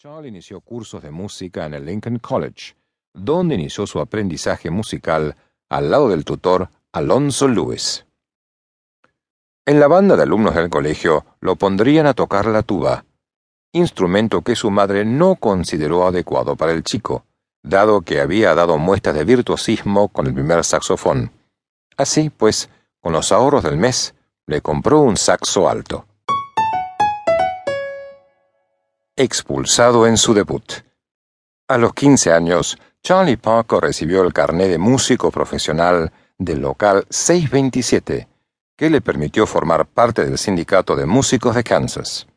Charlie inició cursos de música en el Lincoln College, donde inició su aprendizaje musical al lado del tutor Alonso Lewis. En la banda de alumnos del colegio lo pondrían a tocar la tuba, instrumento que su madre no consideró adecuado para el chico, dado que había dado muestras de virtuosismo con el primer saxofón. Así pues, con los ahorros del mes, le compró un saxo alto. Expulsado en su debut. A los 15 años, Charlie Parker recibió el carné de músico profesional del local 627, que le permitió formar parte del sindicato de músicos de Kansas.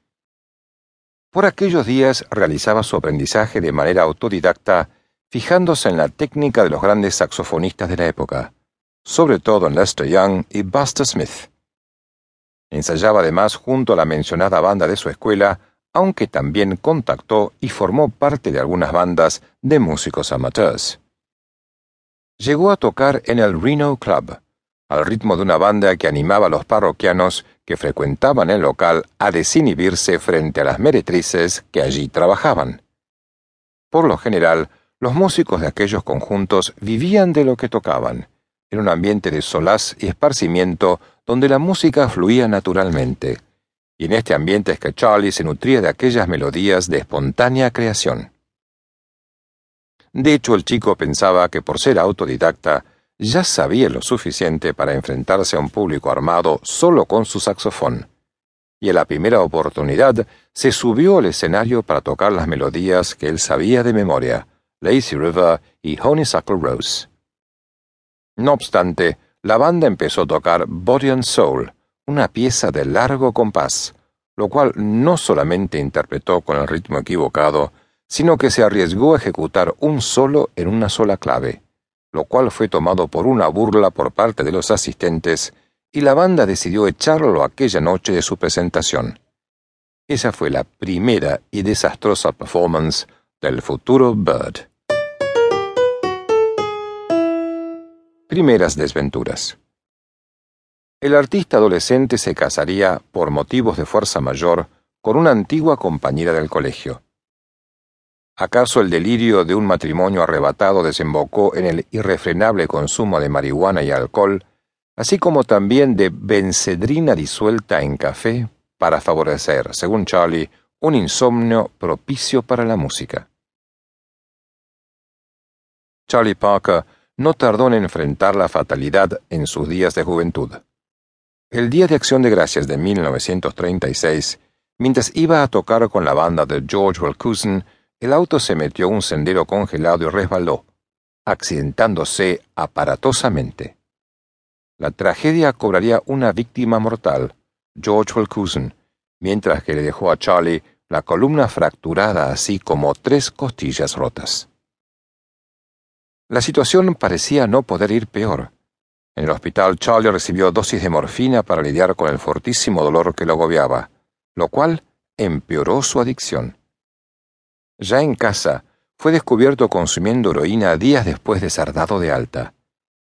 Por aquellos días realizaba su aprendizaje de manera autodidacta, fijándose en la técnica de los grandes saxofonistas de la época, sobre todo en Lester Young y Buster Smith. Ensayaba además junto a la mencionada banda de su escuela, aunque también contactó y formó parte de algunas bandas de músicos amateurs. Llegó a tocar en el Reno Club, al ritmo de una banda que animaba a los parroquianos que frecuentaban el local a desinhibirse frente a las meretrices que allí trabajaban. Por lo general, los músicos de aquellos conjuntos vivían de lo que tocaban, en un ambiente de solaz y esparcimiento donde la música fluía naturalmente y en este ambiente es que Charlie se nutría de aquellas melodías de espontánea creación. De hecho, el chico pensaba que por ser autodidacta ya sabía lo suficiente para enfrentarse a un público armado solo con su saxofón, y en la primera oportunidad se subió al escenario para tocar las melodías que él sabía de memoria, Lazy River y Honeysuckle Rose. No obstante, la banda empezó a tocar Body and Soul, una pieza de largo compás, lo cual no solamente interpretó con el ritmo equivocado, sino que se arriesgó a ejecutar un solo en una sola clave, lo cual fue tomado por una burla por parte de los asistentes, y la banda decidió echarlo aquella noche de su presentación. Esa fue la primera y desastrosa performance del futuro Bird. Primeras desventuras. El artista adolescente se casaría, por motivos de fuerza mayor, con una antigua compañera del colegio. ¿Acaso el delirio de un matrimonio arrebatado desembocó en el irrefrenable consumo de marihuana y alcohol, así como también de bencedrina disuelta en café para favorecer, según Charlie, un insomnio propicio para la música? Charlie Parker no tardó en enfrentar la fatalidad en sus días de juventud. El Día de Acción de Gracias de 1936, mientras iba a tocar con la banda de George Welkusen, el auto se metió un sendero congelado y resbaló, accidentándose aparatosamente. La tragedia cobraría una víctima mortal, George Welkusen, mientras que le dejó a Charlie la columna fracturada así como tres costillas rotas. La situación parecía no poder ir peor. En el hospital, Charlie recibió dosis de morfina para lidiar con el fortísimo dolor que lo agobiaba, lo cual empeoró su adicción. Ya en casa, fue descubierto consumiendo heroína días después de ser dado de alta,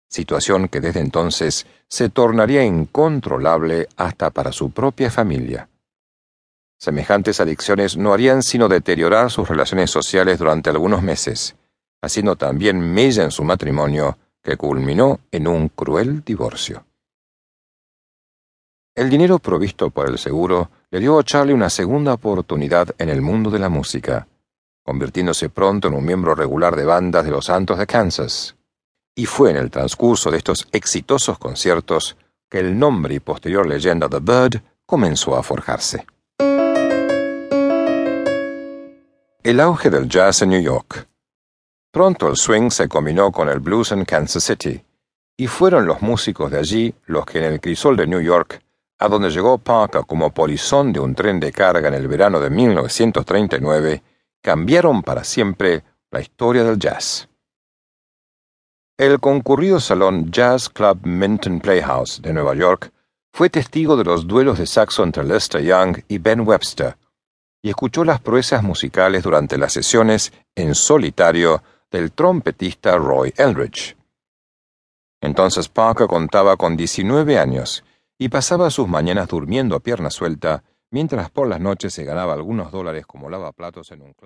situación que desde entonces se tornaría incontrolable hasta para su propia familia. Semejantes adicciones no harían sino deteriorar sus relaciones sociales durante algunos meses, haciendo también mella en su matrimonio que culminó en un cruel divorcio. El dinero provisto por el seguro le dio a Charlie una segunda oportunidad en el mundo de la música, convirtiéndose pronto en un miembro regular de bandas de los Santos de Kansas. Y fue en el transcurso de estos exitosos conciertos que el nombre y posterior leyenda The Bird comenzó a forjarse. El auge del jazz en New York. Pronto el swing se combinó con el blues en Kansas City, y fueron los músicos de allí los que en el crisol de New York, a donde llegó Parker como polizón de un tren de carga en el verano de 1939, cambiaron para siempre la historia del jazz. El concurrido salón Jazz Club Minton Playhouse de Nueva York fue testigo de los duelos de saxo entre Lester Young y Ben Webster, y escuchó las proezas musicales durante las sesiones en solitario del trompetista Roy Eldridge. Entonces Parker contaba con 19 años y pasaba sus mañanas durmiendo a pierna suelta, mientras por las noches se ganaba algunos dólares como lavaplatos en un club.